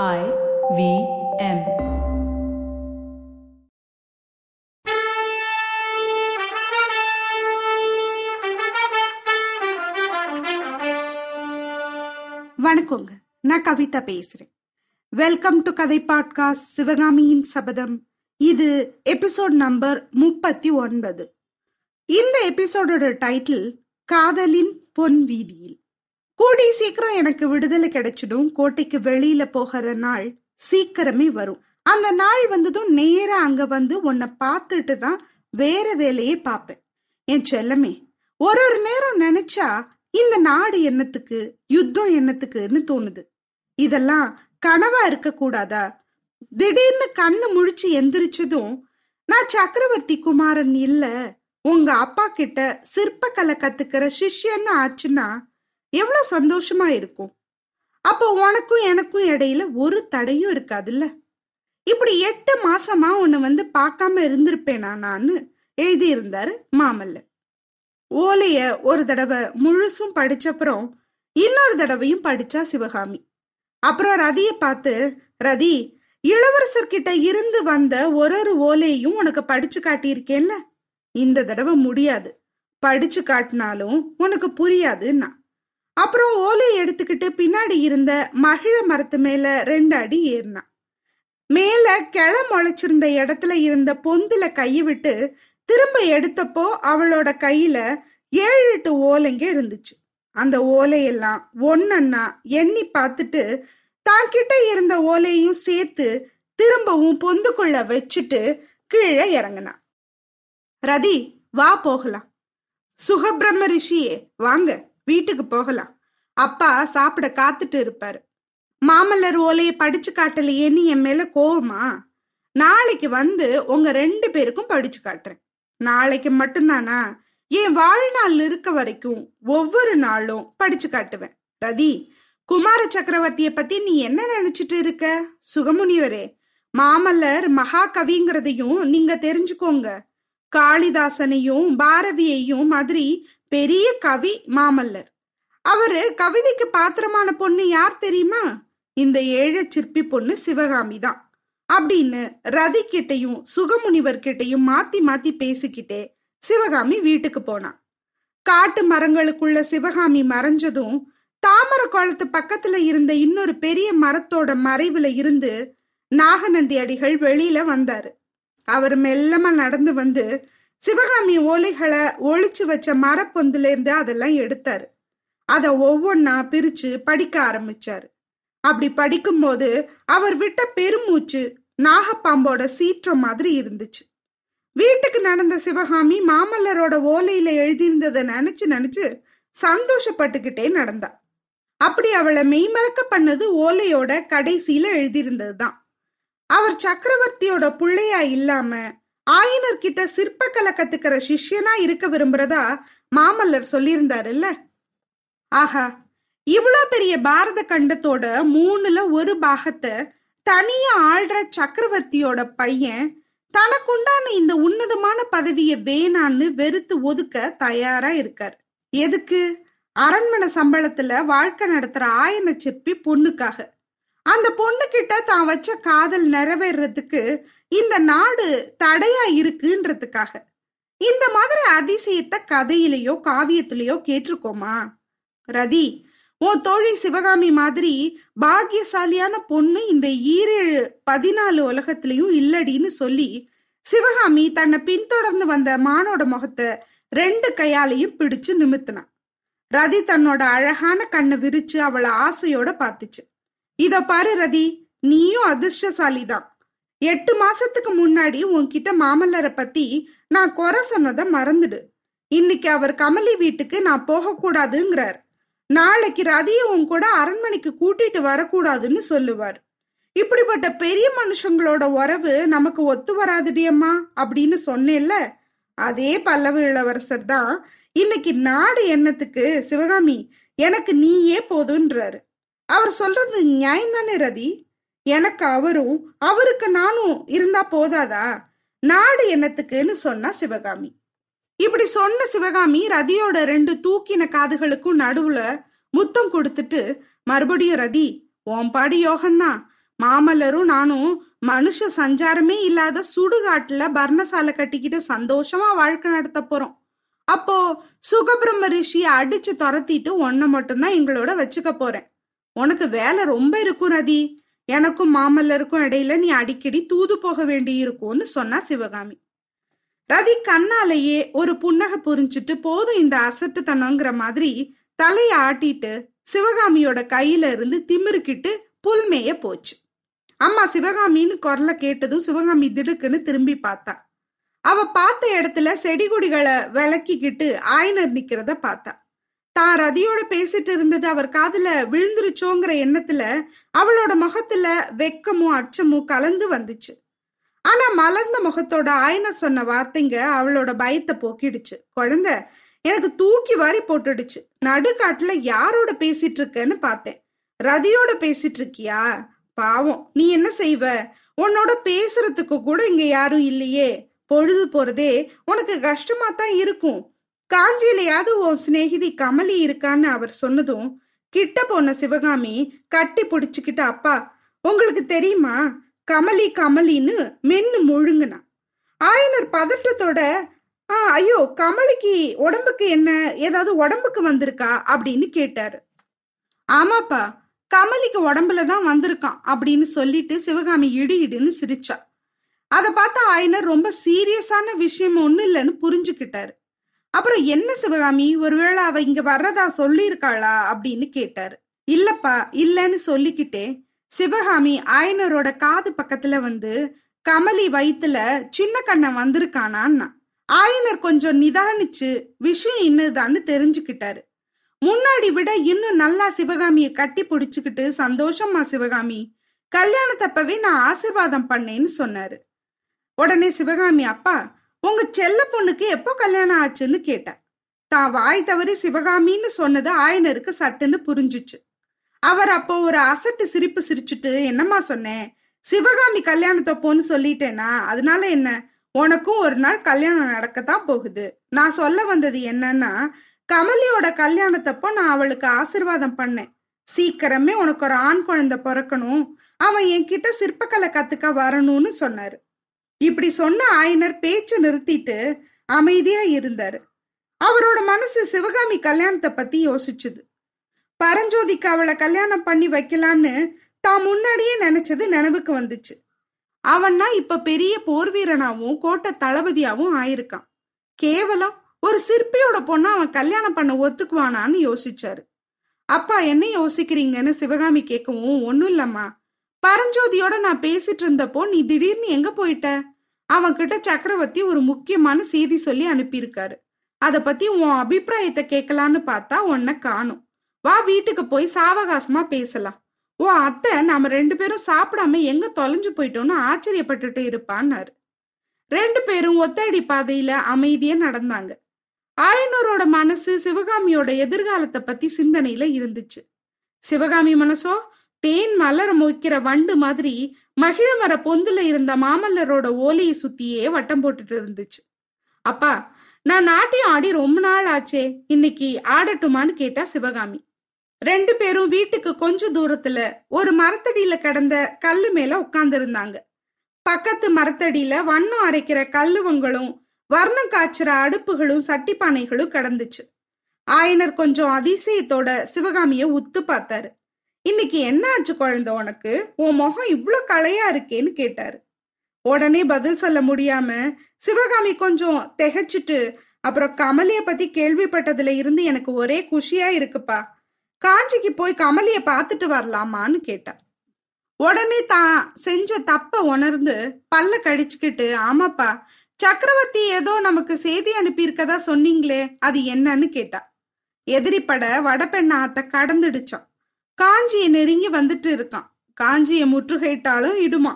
I V M. வணக்கங்க. நான் கவிதா பேசுறேன். வெல்கம் டு கதை பாட்காஸ்ட் சிவகாமியின் சபதம். இது எபிசோட் நம்பர் முப்பத்தி ஒன்பது. இந்த எபிசோடோட டைட்டில் காதலின் பொன் வீதியில். கூடி சீக்கிரம் எனக்கு விடுதலை கிடைச்சிடும். கோட்டைக்கு வெளியில போகிற நாள் சீக்கிரமே வரும். அந்த நாள் வந்ததும் நேரா அங்க வந்து உன்னை பார்த்துட்டு தான் வேற வேலையே பார்ப்பேன். என் செல்லமே ஒரு ஒரு நேரம் நினைச்சா இந்த நாடு என்னத்துக்கு யுத்தம் என்னத்துக்குன்னு தோணுது. இதெல்லாம் கனவா இருக்க கூடாதா திடீர்னு கண்ணு முழிச்சு எந்திரிச்சதும் நான் சக்கரவர்த்தி குமாரன் இல்ல உங்க அப்பா கிட்ட சிற்பக்கலை கத்துக்கிற சிஷ்யன்னு ஆச்சுன்னா எவ்வளவு சந்தோஷமா இருக்கும்? அப்போ உனக்கும் எனக்கும் இடையில ஒரு தடையும் இருக்காதுல்ல? இப்படி எட்டு மாசமா உன்னை வந்து பார்க்காம இருந்திருப்பேனா நான்? எழுதியிருந்தாரு மாமல்ல ஓலைய ஒரு தடவை முழுசும் படிச்சப்புறம் இன்னொரு தடவையும் படிச்சா சிவகாமி. அப்புறம் ரதிய பார்த்து ரதி இளவரசர்கிட்ட இருந்து வந்த ஒரு ஒரு ஓலையையும் உனக்கு படிச்சு காட்டியிருக்கேன்ல? இந்த தடவை முடியாது. படிச்சு காட்டினாலும் உனக்கு புரியாதுன்னா. அப்புறம் ஓலையை எடுத்துக்கிட்டு பின்னாடி இருந்த மகிழ மரத்து மேல ரெண்டு அடி ஏறினான். மேல கிள முளைச்சிருந்த இடத்துல இருந்த பொந்துல கையை விட்டு திரும்ப எடுத்தப்போ அவளோட கையில ஏழு எட்டு ஓலைங்க இருந்துச்சு. அந்த ஓலையெல்லாம் ஒன்னன்னா எண்ணி பார்த்துட்டு தான் கிட்ட இருந்த ஓலையும் சேர்த்து திரும்பவும் பொந்துக்குள்ள வச்சுட்டு கீழே இறங்கினான். ரதி வா போகலாம். சுகபிரம்ம ரிஷியே வாங்க. வீட்டுக்கு போகலாம். அப்பா சாப்பிட காத்துட்டு இருப்பாரு. மாமல்லர் ஓலையை படிச்சு காட்டலையேன்னு என் மேல கோவமா? நாளைக்கு வந்து உங்க ரெண்டு பேருக்கும் படிச்சு காட்டுறேன். நாளைக்கு மட்டும்தானா? என் வாழ்நாள் இருக்க வரைக்கும் ஒவ்வொரு நாளும் படிச்சு காட்டுவேன். ரதி குமார சக்கரவர்த்திய பத்தி நீ என்ன நினைச்சிட்டு இருக்க? சுகமுனிவரே மாமல்லர் மகாகவிங்கிறதையும் நீங்க தெரிஞ்சுக்கோங்க. காளிதாசனையும் பாரதியையும் மாதிரி பெரிய கவி மாமல்லர். அவரு கவிதைக்கு பாத்திரமான பொண்ணு யார் தெரியுமா? இந்த ஏழை சிற்பி பொண்ணு சிவகாமி தான். அப்படின்னு ரதி கிட்டையும் சுகமுனிவர் கிட்டையும் மாத்தி மாத்தி பேசிக்கிட்டே சிவகாமி வீட்டுக்கு போனான் காட்டு மரங்களுக்குள்ள சிவகாமி மறைஞ்சதும் தாமர குளத்து பக்கத்துல இருந்த இன்னொரு பெரிய மரத்தோட மறைவுல இருந்து நாகநந்தி அடிகள் வெளியில வந்தாரு. அவர் மெல்லமா நடந்து வந்து சிவகாமி ஓலைகளை ஒழிச்சு வச்ச மரப்பொந்துல இருந்து அதெல்லாம் எடுத்தாரு. அத ஒவ்வொன்னா பிரிச்சு படிக்க ஆரம்பிச்சாரு. அப்படி படிக்கும்போது அவர் விட்ட பெருமூச்சு நாகப்பாம்போட சீற்றம் மாதிரி இருந்துச்சு. வீட்டுக்கு நடந்த சிவகாமி மாமல்லரோட ஓலையில எழுதியிருந்ததை நினைச்சு நினைச்சு சந்தோஷப்பட்டுக்கிட்டே நடந்தா. அப்படி அவளை மெய்மறக்க பண்ணது ஓலையோட கடைசியில எழுதியிருந்ததுதான். அவர் சக்கரவர்த்தியோட பிள்ளையா இல்லாம ஆயினர் கிட்ட சிற்பக்கலை கத்துக்கிற சிஷ்யனா இருக்க விரும்புறதா மாமல்லர் சொல்லியிருந்தாருல்ல? ஆஹா இவ்வளோ பெரிய பாரத கண்டத்தோட மூணுல ஒரு பாகத்தை தனியா ஆள்ற சக்கரவர்த்தியோட பையன் தனக்குண்டான இந்த உன்னதமான பதவியை வேணான்னு வெறுத்து ஒதுக்க தயாரா இருக்கார். எதுக்கு? அரண்மனை சம்பளத்துல வாழ்க்கை நடத்துற ஆயன சிற்பி பொண்ணுக்காக. அந்த பொண்ணு கிட்ட தான் வச்ச காதல் நிறைவேறதுக்கு இந்த நாடு தடையா இருக்குன்றதுக்காக. இந்த மாதிரி அதிசயத்தை கதையிலேயோ காவியத்திலேயோ கேட்டிருக்கோமா? ரதி ஓ தோழி சிவகாமி மாதிரி பாக்கியசாலியான பொண்ணு இந்த ஈரேழு பதினாலு உலகத்திலையும் இல்லடின்னு சொல்லி சிவகாமி தன்னை பின்தொடர்ந்து வந்த மானோட முகத்தை ரெண்டு கையாலையும் பிடிச்சு நிமித்தினான் ரதி தன்னோட அழகான கண்ணை விரிச்சு அவளை ஆசையோட பார்த்துச்சு. இத பாரு ரதி நீயும் அதிர்ஷ்டசாலி தான் எட்டு மாசத்துக்கு முன்னாடி உன்கிட்ட மாமல்லரை பத்தி நான் குறை சொன்னதை மறந்துடு. இன்னைக்கு அவர் கமலி வீட்டுக்கு நான் போகக்கூடாதுங்கிறார். நாளைக்கு ரதியை உன் கூட அரண்மனைக்கு கூட்டிட்டு வரக்கூடாதுன்னு சொல்லுவார். இப்படிப்பட்ட பெரிய மனுஷங்களோட உறவு நமக்கு ஒத்து வராதுடியம்மா அப்படின்னு சொன்னேல்ல அதே பல்லவ இளவரசர் தான் இன்னைக்கு நாடு என்னத்துக்கு சிவகாமி எனக்கு நீயே போதுன்றாரு. அவர் சொல்றது நியாயம்தானே ரதி? எனக்கு அவரும் அவருக்கு நானும் இருந்தா போதாதா? நாடு என்னத்துக்குன்னு சொன்னா சிவகாமி. இப்படி சொன்ன சிவகாமி ரதியோட ரெண்டு தூக்கின காதுகளுக்கும் நடுவுல முத்தம் கொடுத்துட்டு மறுபடியும் ரதி ஓம்பாடி யோகம்தான். மாமல்லரும் நானும் மனுஷ சஞ்சாரமே இல்லாத சுடுகாட்டுல பர்ணசாலை கட்டிக்கிட்டு சந்தோஷமா வாழ்க்கை நடத்த போறோம். அப்போ சுகபிரம்ம ரிஷிய அடிச்சு துரத்திட்டு ஒன்ன மட்டும்தான் எங்களோட வச்சுக்க போறேன். உனக்கு வேலை ரொம்ப இருக்கும் ரதி. எனக்கும் மாமல்லருக்கும் இடையில நீ அடிக்கடி தூது போக வேண்டி இருக்கும்னு சொன்னா சிவகாமி. ரதி கண்ணாலேயே ஒரு புன்னகை புரிஞ்சுட்டு போதும் இந்த அசட்டுத்தனங்கிற மாதிரி தலைய ஆட்டிட்டு சிவகாமியோட கையில இருந்து திமிருக்கிட்டு புல்மேய போச்சு. அம்மா சிவகாமின்னு குரலை கேட்டதும் சிவகாமி திடுக்குன்னு திரும்பி பார்த்தா. அவ பார்த்த இடத்துல செடி கொடிகளை விளக்கிக்கிட்டு ஆயனர் நிக்கிறத பார்த்தா. தான் ரதியோட பேசிட்டு இருந்தது அவர் காதுல விழுந்துருச்சோங்கிற எண்ணத்துல அவளோட முகத்துல வெக்கமும் அச்சமும் கலந்து வந்துச்சு. ஆனா மலர்ந்த முகத்தோட ஆயனர் சொன்ன வார்த்தைங்க அவளோட பயத்தை போக்கிடுச்சு. குழந்தை எனக்கு தூக்கி வாரி போட்டுடுச்சு. நடுக்காட்டுல யாரோட பேசிட்டு இருக்கேன்னு பார்த்தேன். ரதியோட பேசிட்டு இருக்கியா? பாவம் நீ என்ன செய்வ? உன்னோட பேசுறதுக்கு கூட இங்க யாரும் இல்லையே. பொழுது போறதே உனக்கு கஷ்டமா தான் இருக்கும். காஞ்சியிலையாவது உன் சிநேகிதி கமலி இருக்கான்னு அவர் சொன்னதும் கிட்ட போன சிவகாமி கட்டி பிடிச்சுக்கிட்டு அப்பா உங்களுக்கு தெரியுமா? கமலி கமலின்னு மென்னு முழுங்குனா. ஆயனர் பதட்டத்தோட ஆ ஐயோ கமலிக்கு உடம்புக்கு என்ன ஏதாவது உடம்புக்கு வந்திருக்கா? அப்படின்னு கேட்டாரு. ஆமாப்பா கமலிக்கு உடம்புல தான் வந்திருக்கான் அப்படின்னு சொல்லிட்டு சிவகாமி இடி இடுன்னு சிரிச்சா. அதை பார்த்தா ஆயனர் ரொம்ப சீரியஸான விஷயம் ஒன்றும் இல்லைன்னு புரிஞ்சுக்கிட்டாரு. அப்புறம் என்ன சிவகாமி? ஒருவேளை அவ இங்க வர்றதா சொல்லியிருக்காளா? அப்படின்னு கேட்டாரு. இல்லப்பா இல்லைன்னு சொல்லிக்கிட்டே சிவகாமி ஆயனரோட காது பக்கத்துல வந்து கமலி வயித்துல சின்ன கண்ணன் வந்திருக்கானான்னா ஆயனர் கொஞ்சம் நிதானிச்சு விஷயம் என்னதான்னு தெரிஞ்சுக்கிட்டாரு. முன்னாடி விட இன்னும் நல்லா சிவகாமிய கட்டி பிடிச்சுக்கிட்டு சந்தோஷமா சிவகாமி கல்யாணத்தப்பவே நான் ஆசிர்வாதம் பண்ணேன்னு சொன்னாரு. உடனே சிவகாமி அப்பா உங்க செல்ல பொண்ணுக்கு எப்போ கல்யாணம் ஆச்சுன்னு கேட்டேன். தான் வாய் தவறி சிவகாமின்னு சொன்னது ஆயனருக்கு சட்டுன்னு புரிஞ்சுச்சு. அவர் அப்போ ஒரு அசட்டு சிரிப்பு சிரிச்சுட்டு என்னம்மா சொன்னேன் சிவகாமி கல்யாணத்தை போன்னு சொல்லிட்டேனா? அதனால என்ன? உனக்கும் ஒரு நாள் கல்யாணம் நடக்கத்தான் போகுது. நான் சொல்ல வந்தது என்னன்னா கமலியோட கல்யாணத்தப்போ நான் அவளுக்கு ஆசிர்வாதம் பண்ணேன். சீக்கிரமே உனக்கு ஒரு ஆண் குழந்தை பிறக்கணும். அவன் என்கிட்ட சிற்பக்கலை கத்துக்க வரணும்னு சொன்னாரு. இப்படி சொன்ன ஆயனர் பேச்ச நிறுத்திட்டு அமைதியா இருந்தாரு. அவரோட மனசு சிவகாமி கல்யாணத்தை பத்தி யோசிச்சுது. பரஞ்சோதிக்கு அவளை கல்யாணம் பண்ணி வைக்கலான்னு தான் முன்னாடியே நினைச்சது நினைவுக்கு வந்துச்சு. அவன்னா இப்ப பெரிய போர் வீரனாவும் கோட்டை தளபதியாவும் ஆயிருக்கான். கேவலம் ஒரு சிற்பியோட பொண்ணை அவன் கல்யாணம் பண்ண ஒத்துக்குவானான்னு யோசிச்சாரு. அப்பா என்ன யோசிக்கிறீங்கன்னு சிவகாமி கேட்கவும் ஒன்னும் இல்லம்மா. பரஞ்சோதியோட நான் பேசிட்டு இருந்தப்போ நீ திடீர்னு எங்க போயிட்ட? அவன்கிட்ட சக்கரவர்த்தி ஒரு முக்கியமான செய்தி சொல்லி அனுப்பியிருக்காரு. அதை பத்தி உன் அபிப்பிராயத்தை கேட்கலான்னு பார்த்தா உன்னை காணும். வா வீட்டுக்கு போய் சாவகாசமா பேசலாம். ஓ அத்தை நாம ரெண்டு பேரும் சாப்பிடாம எங்க தொலைஞ்சு போயிட்டோம்னு ஆச்சரியப்பட்டுட்டு இருப்பான்னாரு. ரெண்டு பேரும் ஒத்தடி பாதையில அமைதியே நடந்தாங்க. ஆயனூரோட மனசு சிவகாமியோட எதிர்காலத்தை பத்தி சிந்தனையில இருந்துச்சு. சிவகாமி மனசோ தேன் மலரம் மொய்க்கிற வண்டு மாதிரி மகிழமர பொந்துல இருந்த மாமல்லரோட ஓலையை சுத்தியே வட்டம் போட்டுட்டு இருந்துச்சு. அப்பா நான் நாட்டியம் ஆடி ரொம்ப நாள் ஆச்சே இன்னைக்கு ஆடட்டுமான்னு கேட்டா சிவகாமி. ரெண்டு பேரும் வீட்டுக்கு கொஞ்சம் தூரத்துல ஒரு மரத்தடியில கிடந்த கல்லு மேல உட்கார்ந்து இருந்தாங்க பக்கத்து மரத்தடியில வண்ணம் அரைக்கிற கல்லுவங்களும் வர்ணம் காய்ச்சுற அடுப்புகளும் சட்டிப்பானைகளும் கிடந்துச்சு. ஆயனர் கொஞ்சம் அதிசயத்தோட சிவகாமிய உத்து பார்த்தாரு. இன்னைக்கு என்ன ஆச்சு குழந்தை உனக்கு? உன் முகம் இவ்வளோ களையா இருக்கேன்னு கேட்டாரு. உடனே பதில் சொல்ல முடியாம சிவகாமி கொஞ்சம் திகைச்சிட்டு அப்புறம் கமலிய பத்தி கேள்விப்பட்டதுல இருந்து எனக்கு ஒரே குஷியா இருக்குப்பா. காஞ்சிக்கு போய் கமலிய பார்த்துட்டு வரலாமான்னு கேட்டா. உடனே தான் செஞ்ச தப்ப உணர்ந்து பல்ல கடிச்சுக்கிட்டு ஆமாப்பா சக்கரவர்த்தி ஏதோ நமக்கு செய்தி அனுப்பியிருக்கதா சொன்னீங்களே அது என்னன்னு கேட்டா. எதிரிப்பட வடபெண்ணாத்த கடந்துடுச்சான் காஞ்சியை நெருங்கி வந்துட்டு இருக்கான். காஞ்சியை முற்றுகையிட்டாலும் இடுமா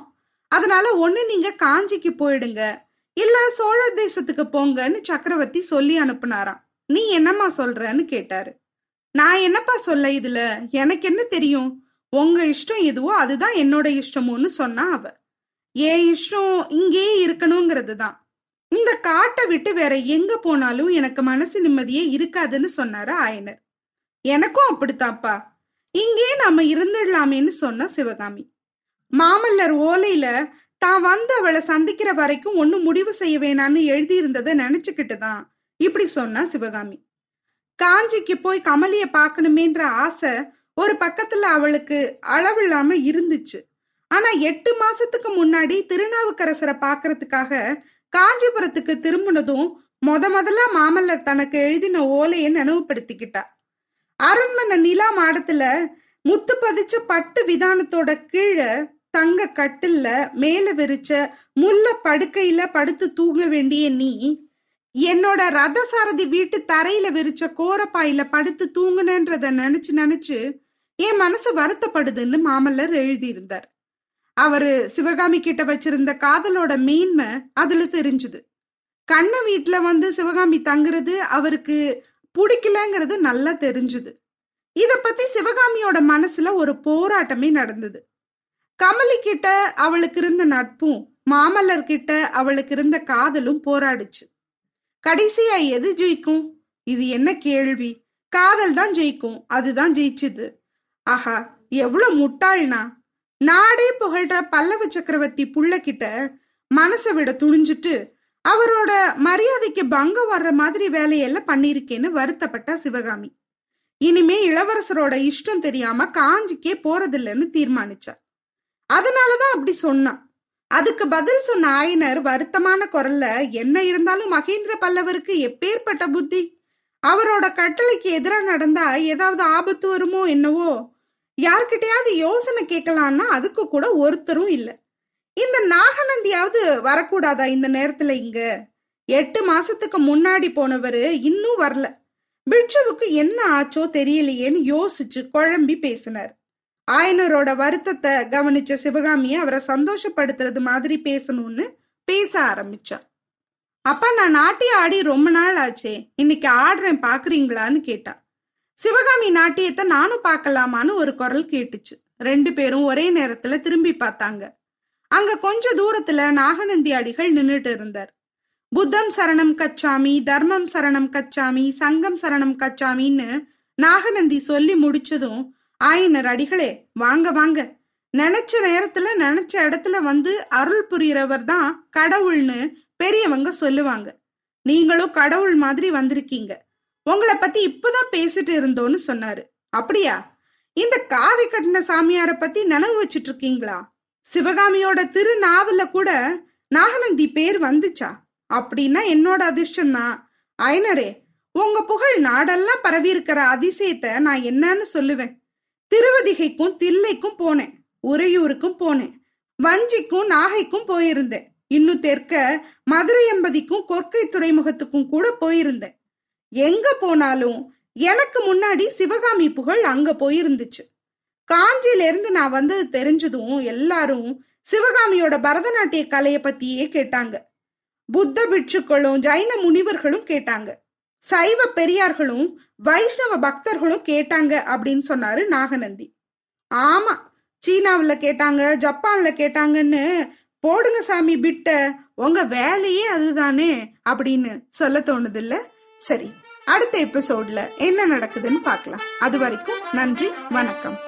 அதனால ஒண்ணு நீங்க காஞ்சிக்கு போயிடுங்க. இல்ல சோழ தேசத்துக்கு போங்கன்னு சக்கரவர்த்தி சொல்லி அனுப்புனாராம். நீ என்னம்மா சொல்றன்னு கேட்டாரு. நான் என்னப்பா சொல்ல இதுல? எனக்கு என்ன தெரியும்? உங்க இஷ்டம் எதுவோ அதுதான் என்னோட இஷ்டமோன்னு சொன்னா அவ. என் இஷ்டம் இங்கேயே இருக்கணுங்கிறது தான் இந்த காட்டை விட்டு வேற எங்க போனாலும் எனக்கு மனசு நிம்மதியே இருக்காதுன்னு சொன்னாரு ஆயனர். எனக்கும் அப்படித்தான்ப்பா. இங்கே நாம இருந்துடலாமேன்னு சொன்ன சிவகாமி. மாமல்லர் ஓலையில தான் வந்து அவளை சந்திக்கிற வரைக்கும் ஒன்னும் முடிவு செய்ய வேணான்னு எழுதியிருந்ததை நினைச்சுக்கிட்டு தான் இப்படி சொன்னா சிவகாமி. காஞ்சிக்கு போய் கமலிய பார்க்கணுமேன்ற ஆசை ஒரு பக்கத்துல அவளுக்கு அளவில்லாம இருந்துச்சு. ஆனா எட்டு மாசத்துக்கு முன்னாடி திருநாவுக்கரசரை பாக்குறதுக்காக காஞ்சிபுரத்துக்கு திரும்பினதும் முத முதல்ல மாமல்லர் தனக்கு எழுதின ஓலையை நினைவுபடுத்திக்கிட்டா. அரண்மனை நிலா மாடத்துல முத்து பதிச்ச பட்டு விதானத்தோட கீழே தங்க கட்டில்ல மேல விரிச்ச முல்ல படுக்கையில படுத்து தூங்க வேண்டிய நீ. என்னோட ரத சாரதி வீட்டு தரையில விரிச்ச கோரப்பாயில படுத்து தூங்குனன்றத நினைச்சு நினைச்சு என் மனசு வருத்தப்படுதுன்னு மாமல்லர் எழுதியிருந்தார். அவரு சிவகாமி கிட்ட வச்சிருந்த காதலோட மேன்மை அதுல தெரிஞ்சுது. கண்ண வீட்டுல வந்து சிவகாமி தங்குறது அவருக்கு பிடிக்கலங்கிறது நல்லா தெரிஞ்சுது. இத பத்தி சிவகாமியோட மனசுல ஒரு போராட்டமே நடந்தது. கமலி கிட்ட அவளுக்கு இருந்த நட்பும் மாமல்லர் கிட்ட அவளுக்கு இருந்த காதலும் போராடுச்சு. கடைசியா எது ஜெயிக்கும்? இது என்ன கேள்வி? காதல் தான் ஜெயிக்கும் அதுதான் ஜெயிச்சுது. ஆஹா எவ்வளவு முட்டாள்னா. நாடே புகழ்ற பல்லவ சக்கரவர்த்தி புள்ள கிட்ட மனசை விட துணிஞ்சிட்டு அவரோட மரியாதைக்கு பங்கம் வர்ற மாதிரி வேலையெல்லாம் பண்ணிருக்கேன்னு வருத்தப்பட்டா சிவகாமி. இனிமே இளவரசரோட இஷ்டம் தெரியாம காஞ்சிக்கே போறதில்லைன்னு தீர்மானிச்சா. அதனாலதான் அப்படி சொன்னான் அதுக்கு பதில் சொன்ன ஆயனர் வருத்தமான குரல்ல என்ன இருந்தாலும் மகேந்திர பல்லவருக்கு எப்பேற்பட்ட புத்தி? அவரோட கட்டளைக்கு எதிராக நடந்தா ஏதாவது ஆபத்து வருமோ என்னவோ? யார்கிட்டயாவது யோசனை கேட்கலான்னா அதுக்கு கூட ஒருத்தரும் இல்லை. இந்த நாகநந்தியாவது வரக்கூடாதா இந்த நேரத்துல இங்க? எட்டு மாசத்துக்கு முன்னாடி போனவரு இன்னும் வரல. பிட்சுவுக்கு என்ன ஆச்சோ தெரியலையேன்னு யோசிச்சு குழம்பி பேசினார். ஆயனரோட வருத்தத்தை கவனிச்ச சிவகாமிய அவரை சந்தோஷப்படுத்துறது மாதிரி பேசணும்னு பேச ஆரம்பிச்சா. அப்பா நான் நாட்டியம் ஆடி ரொம்ப நாள் ஆச்சே. இன்னைக்கு ஆடுறேன் பாக்குறீங்களான்னு கேட்டா. சிவகாமி நாட்டியத்தை நானும் பார்க்கலாமான்னு ஒரு குரல் கேட்டுச்சு. ரெண்டு பேரும் ஒரே நேரத்துல திரும்பி பார்த்தாங்க. அங்க கொஞ்ச தூரத்துல நாகநந்தி அடிகள் நின்றுட்டு இருந்தார். புத்தம் சரணம் கச்சாமி தர்மம் சரணம் கச்சாமி சங்கம் சரணம் கச்சாமின்னு நாகநந்தி சொல்லி முடிச்சதும் ஆயனர் அடிகளே வாங்க வாங்க. நினைச்ச நேரத்துல நினைச்ச இடத்துல வந்து அருள் புரியறவர் தான் கடவுள்னு பெரியவங்க சொல்லுவாங்க. நீங்களும் கடவுள் மாதிரி வந்திருக்கீங்க. உங்களை பத்தி இப்பதான் பேசிட்டு இருந்தோன்னு சொன்னாரு. அப்படியா? இந்த காவி கட்டின சாமியார பத்தி நினைவு வச்சிட்டு இருக்கீங்களா? சிவகாமியோட திருநாவல கூட நாகநந்தி பேர் வந்துச்சா? அப்படின்னா என்னோட அதிர்ஷ்டம் தான் ஐனரே உங்க புகழ் நாடெல்லாம் பரவி இருக்கிற அதிசயத்தை நான் என்னன்னு சொல்லுவேன். திருவதிகைக்கும் தில்லைக்கும் போனேன் உறையூருக்கும் போனேன் வஞ்சிக்கும் நாகைக்கும் போயிருந்தேன் இன்னும் தெற்க மதுரை எம்பதிக்கும் கொற்கை துறைமுகத்துக்கும் கூட போயிருந்தேன். எங்க போனாலும் எனக்கு முன்னாடி சிவகாமி புகழ் அங்க போயிருந்துச்சு. காஞ்சியிலேருந்து நான் வந்து தெரிஞ்சதும் எல்லாரும் சிவகாமியோட பரதநாட்டிய கலையை பத்தியே கேட்டாங்க. புத்த பிட்சுக்களும் ஜைன முனிவர்களும் கேட்டாங்க. சைவ பெரியார்களும் வைஷ்ணவ பக்தர்களும் கேட்டாங்க அப்படின்னு சொன்னாரு நாகநந்தி. ஆமா சீனாவில் கேட்டாங்க ஜப்பான்ல கேட்டாங்கன்னு போடுங்க சாமி பிட்ட உங்க வேலையே அதுதானே அப்படின்னு சொல்ல தோணுது இல்ல சரி அடுத்த எபிசோட்ல என்ன நடக்குதுன்னு பார்க்கலாம். அது வரைக்கும் நன்றி வணக்கம்.